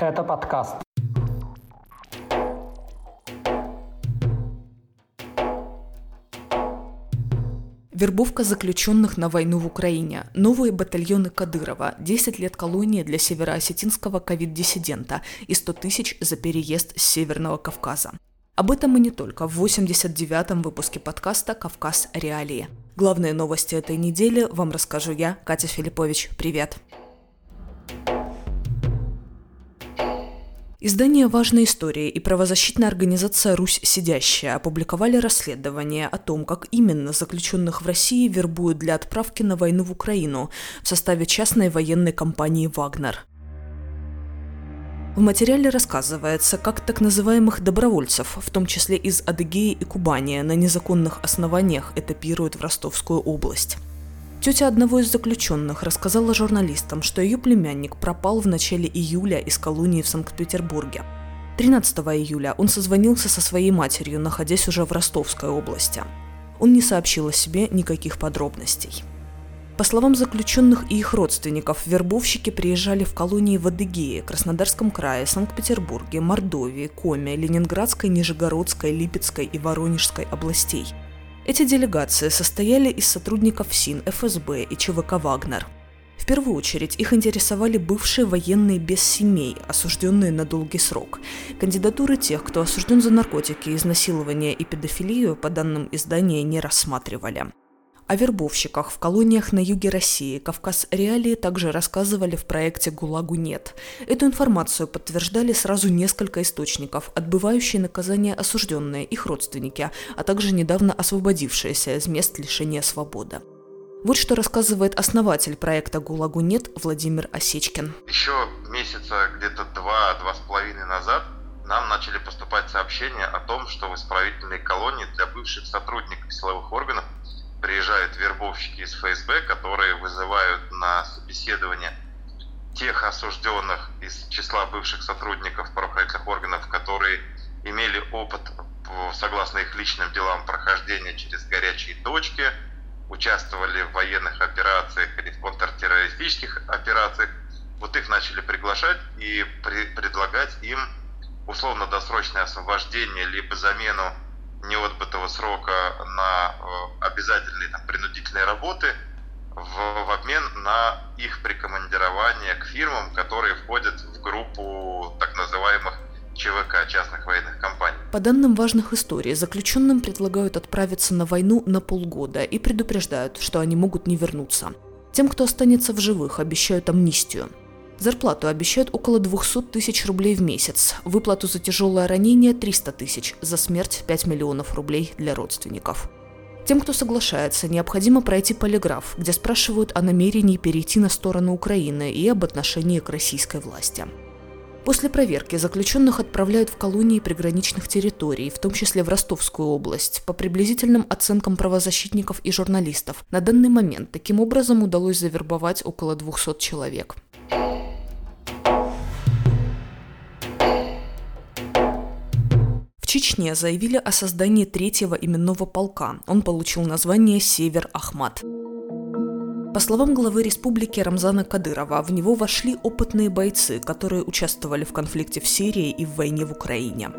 Это подкаст. Вербовка заключенных на войну в Украине. Новые батальоны Кадырова. 10 лет колонии для североосетинского ковид-диссидента и 100 тысяч за переезд с Северного Кавказа. Об этом и не только в 89-м выпуске подкаста «Кавказ. Реалии». Главные новости этой недели вам расскажу я, Катя Филиппович. Привет! Издание «Важная история» и правозащитная организация «Русь сидящая» опубликовали расследование о том, как именно заключенных в России вербуют для отправки на войну в Украину в составе частной военной компании «Вагнер». В материале рассказывается, как так называемых добровольцев, в том числе из Адыгеи и Кубани, на незаконных основаниях этапируют в Ростовскую область. Тетя одного из заключенных рассказала журналистам, что ее племянник пропал в начале июля из колонии в Санкт-Петербурге. 13 июля он созвонился со своей матерью, находясь уже в Ростовской области. Он не сообщил о себе никаких подробностей. По словам заключенных и их родственников, вербовщики приезжали в колонии в Адыгее, Краснодарском крае, Санкт-Петербурге, Мордовии, Коме, Ленинградской, Нижегородской, Липецкой и Воронежской областей – эти делегации состояли из сотрудников СИН, ФСБ и ЧВК «Вагнер». В первую очередь их интересовали бывшие военные без семей, осужденные на долгий срок. Кандидатуры тех, кто осужден за наркотики, изнасилование и педофилию, по данным издания, не рассматривали. О вербовщиках в колониях на юге России Кавказ Реалии также рассказывали в проекте «ГУЛАГу нет». Эту информацию подтверждали сразу несколько источников, отбывающие наказание осужденные, их родственники, а также недавно освободившиеся из мест лишения свободы. Вот что рассказывает основатель проекта «ГУЛАГу нет» Владимир Осечкин. Еще месяца где-то два-два с половиной назад нам начали поступать сообщения о том, что в исправительной колонии для бывших сотрудников силовых органов приезжают вербовщики из ФСБ, которые вызывают на собеседование тех осужденных из числа бывших сотрудников правоохранительных органов, которые имели опыт, согласно их личным делам, прохождения через горячие точки, участвовали в военных операциях или в контртеррористических операциях. Вот их начали приглашать и при, предлагать им условно-досрочное освобождение либо замену неотбытого срока на э, обязательные там, принудительные работы в, в обмен на их прикомандирование к фирмам, которые входят в группу так называемых ЧВК, частных военных компаний. По данным важных историй, заключенным предлагают отправиться на войну на полгода и предупреждают, что они могут не вернуться. Тем, кто останется в живых, обещают амнистию. Зарплату обещают около 200 тысяч рублей в месяц, выплату за тяжелое ранение 300 тысяч, за смерть 5 миллионов рублей для родственников. Тем, кто соглашается, необходимо пройти полиграф, где спрашивают о намерении перейти на сторону Украины и об отношении к российской власти. После проверки заключенных отправляют в колонии приграничных территорий, в том числе в Ростовскую область, по приблизительным оценкам правозащитников и журналистов. На данный момент таким образом удалось завербовать около 200 человек. Чечне заявили о создании третьего именного полка. Он получил название «Север Ахмат». По словам главы республики Рамзана Кадырова, в него вошли опытные бойцы, которые участвовали в конфликте в Сирии и в войне в Украине.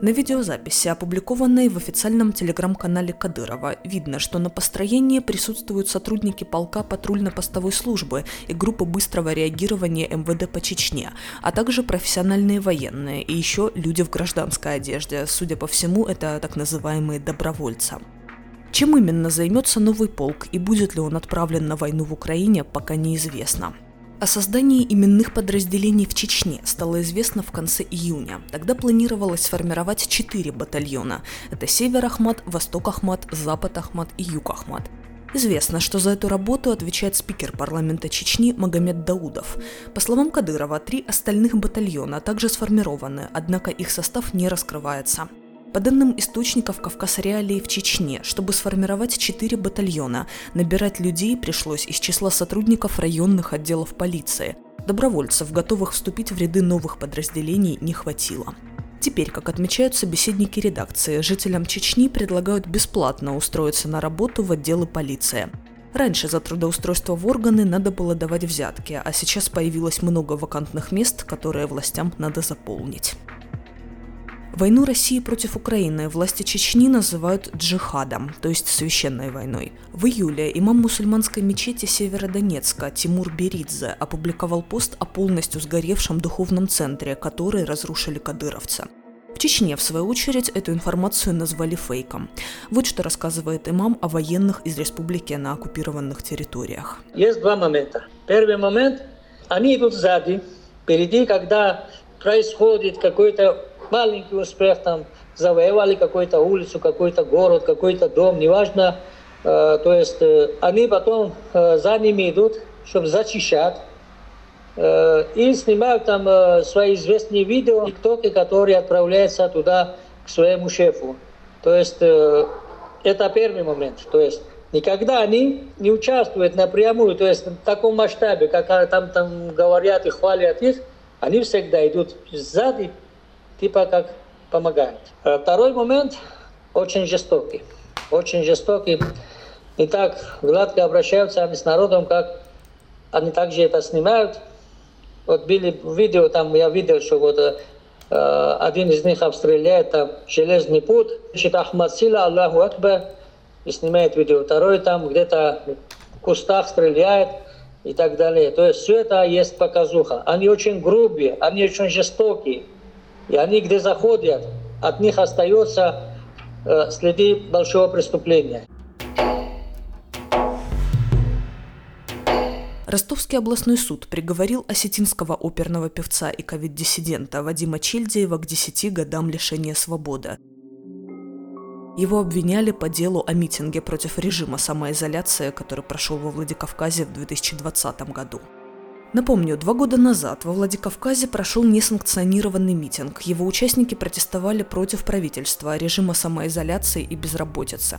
На видеозаписи, опубликованной в официальном телеграм-канале Кадырова, видно, что на построении присутствуют сотрудники полка патрульно-постовой службы и группы быстрого реагирования МВД по Чечне, а также профессиональные военные и еще люди в гражданской одежде. Судя по всему, это так называемые добровольцы. Чем именно займется новый полк и будет ли он отправлен на войну в Украине, пока неизвестно. О создании именных подразделений в Чечне стало известно в конце июня. Тогда планировалось сформировать четыре батальона. Это Север Ахмат, Восток Ахмат, Запад Ахмат и Юг Ахмат. Известно, что за эту работу отвечает спикер парламента Чечни Магомед Даудов. По словам Кадырова, три остальных батальона также сформированы, однако их состав не раскрывается. По данным источников Кавказ Реалии в Чечне, чтобы сформировать четыре батальона, набирать людей пришлось из числа сотрудников районных отделов полиции. Добровольцев, готовых вступить в ряды новых подразделений, не хватило. Теперь, как отмечают собеседники редакции, жителям Чечни предлагают бесплатно устроиться на работу в отделы полиции. Раньше за трудоустройство в органы надо было давать взятки, а сейчас появилось много вакантных мест, которые властям надо заполнить. Войну России против Украины власти Чечни называют джихадом, то есть священной войной. В июле имам мусульманской мечети Северодонецка Тимур Беридзе опубликовал пост о полностью сгоревшем духовном центре, который разрушили кадыровцы. В Чечне, в свою очередь, эту информацию назвали фейком. Вот что рассказывает имам о военных из республики на оккупированных территориях. Есть два момента. Первый момент, они идут сзади, впереди, когда происходит какой-то маленький успех, там, завоевали какую-то улицу, какой-то город, какой-то дом, неважно. Э, то есть э, они потом э, за ними идут, чтобы зачищать. Э, и снимают там э, свои известные видео, тиктоки, которые отправляются туда к своему шефу. То есть э, это первый момент. То есть никогда они не участвуют напрямую, то есть в таком масштабе, как там, там говорят и хвалят их, они всегда идут сзади, типа как помогают. А второй момент очень жестокий. Очень жестокий. И так гладко обращаются они с народом, как они также это снимают. Вот были видео, там я видел, что вот э, один из них обстреляет там железный путь, значит, Ахмад Сила, Аллаху Акбар, и снимает видео. Второй там где-то в кустах стреляет и так далее. То есть все это есть показуха. Они очень грубые, они очень жестокие. И они где заходят, от них остается э, следы большого преступления. Ростовский областной суд приговорил осетинского оперного певца и ковид-диссидента Вадима Чельдеева к 10 годам лишения свободы. Его обвиняли по делу о митинге против режима самоизоляции, который прошел во Владикавказе в 2020 году. Напомню, два года назад во Владикавказе прошел несанкционированный митинг. Его участники протестовали против правительства, режима самоизоляции и безработицы.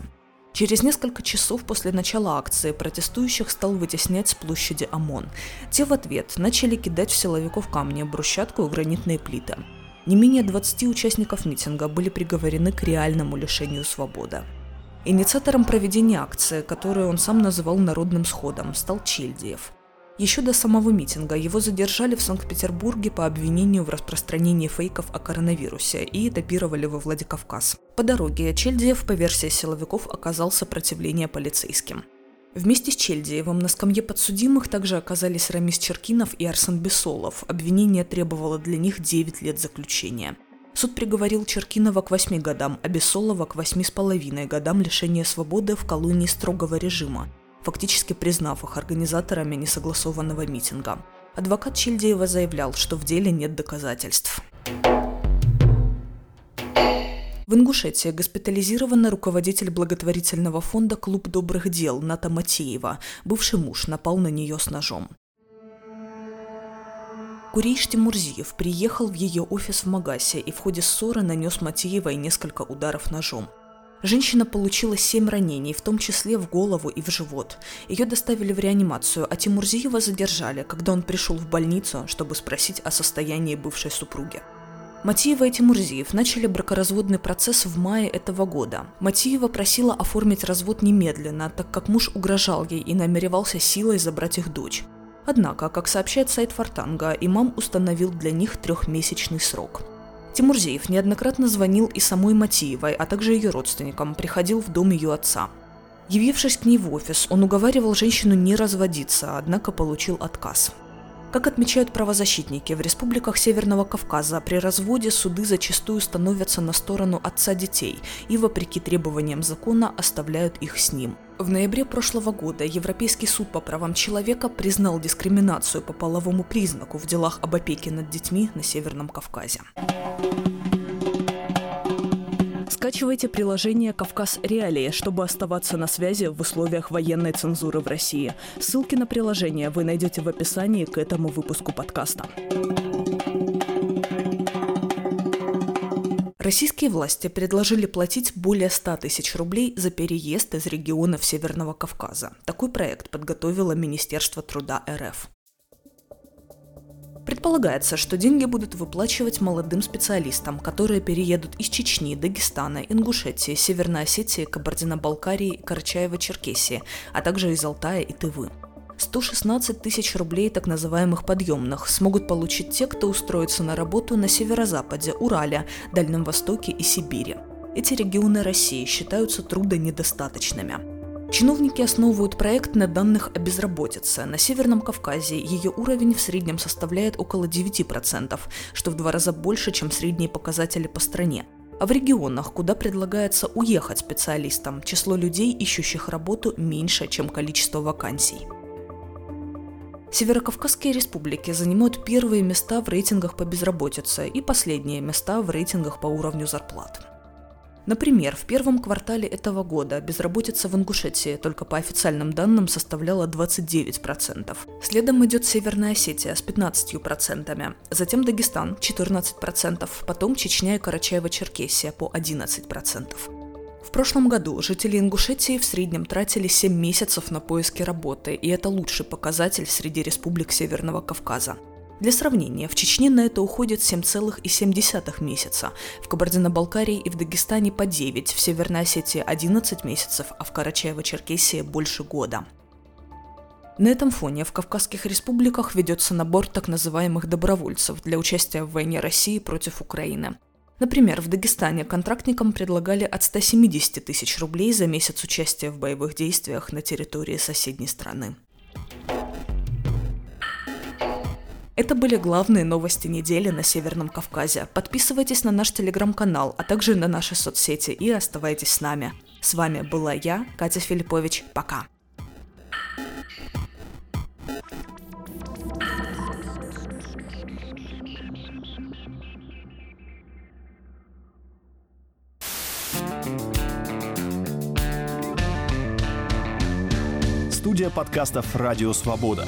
Через несколько часов после начала акции протестующих стал вытеснять с площади ОМОН. Те в ответ начали кидать в силовиков камни, брусчатку и гранитные плиты. Не менее 20 участников митинга были приговорены к реальному лишению свободы. Инициатором проведения акции, которую он сам называл народным сходом, стал Чельдиев – еще до самого митинга его задержали в Санкт-Петербурге по обвинению в распространении фейков о коронавирусе и этапировали во Владикавказ. По дороге Чельдиев, по версии силовиков, оказал сопротивление полицейским. Вместе с Чельдиевым на скамье подсудимых также оказались Рамис Черкинов и Арсен Бесолов. Обвинение требовало для них 9 лет заключения. Суд приговорил Черкинова к 8 годам, а Бесолова к 8,5 годам лишения свободы в колонии строгого режима фактически признав их организаторами несогласованного митинга. Адвокат Чильдеева заявлял, что в деле нет доказательств. В Ингушетии госпитализирована руководитель благотворительного фонда «Клуб добрых дел» Ната Матеева. Бывший муж напал на нее с ножом. Курейш Тимурзиев приехал в ее офис в Магасе и в ходе ссоры нанес Матеевой несколько ударов ножом. Женщина получила семь ранений, в том числе в голову и в живот. Ее доставили в реанимацию, а Тимурзиева задержали, когда он пришел в больницу, чтобы спросить о состоянии бывшей супруги. Матиева и Тимурзиев начали бракоразводный процесс в мае этого года. Матиева просила оформить развод немедленно, так как муж угрожал ей и намеревался силой забрать их дочь. Однако, как сообщает сайт Фортанга, имам установил для них трехмесячный срок. Тимурзеев неоднократно звонил и самой Матиевой, а также ее родственникам, приходил в дом ее отца. Явившись к ней в офис, он уговаривал женщину не разводиться, однако получил отказ. Как отмечают правозащитники, в республиках Северного Кавказа при разводе суды зачастую становятся на сторону отца детей и, вопреки требованиям закона, оставляют их с ним. В ноябре прошлого года Европейский суд по правам человека признал дискриминацию по половому признаку в делах об опеке над детьми на Северном Кавказе. Скачивайте приложение «Кавказ Реалии», чтобы оставаться на связи в условиях военной цензуры в России. Ссылки на приложение вы найдете в описании к этому выпуску подкаста. Российские власти предложили платить более 100 тысяч рублей за переезд из регионов Северного Кавказа. Такой проект подготовило Министерство труда РФ. Предполагается, что деньги будут выплачивать молодым специалистам, которые переедут из Чечни, Дагестана, Ингушетии, Северной Осетии, Кабардино-Балкарии, Карачаева-Черкесии, а также из Алтая и Тывы. 116 тысяч рублей так называемых подъемных смогут получить те, кто устроится на работу на северо-западе, Урале, Дальнем Востоке и Сибири. Эти регионы России считаются трудонедостаточными. Чиновники основывают проект на данных о безработице. На Северном Кавказе ее уровень в среднем составляет около 9%, что в два раза больше, чем средние показатели по стране. А в регионах, куда предлагается уехать специалистам, число людей, ищущих работу, меньше, чем количество вакансий. Северокавказские республики занимают первые места в рейтингах по безработице и последние места в рейтингах по уровню зарплат. Например, в первом квартале этого года безработица в Ингушетии только по официальным данным составляла 29%. Следом идет Северная Осетия с 15%, затем Дагестан 14%, потом Чечня и Карачаево-Черкесия по 11%. В прошлом году жители Ингушетии в среднем тратили 7 месяцев на поиски работы, и это лучший показатель среди республик Северного Кавказа. Для сравнения, в Чечне на это уходит 7,7 месяца, в Кабардино-Балкарии и в Дагестане по 9, в Северной Осетии 11 месяцев, а в Карачаево-Черкесии больше года. На этом фоне в Кавказских республиках ведется набор так называемых добровольцев для участия в войне России против Украины. Например, в Дагестане контрактникам предлагали от 170 тысяч рублей за месяц участия в боевых действиях на территории соседней страны. Это были главные новости недели на Северном Кавказе. Подписывайтесь на наш телеграм-канал, а также на наши соцсети и оставайтесь с нами. С вами была я, Катя Филиппович. Пока. Студия подкастов «Радио Свобода».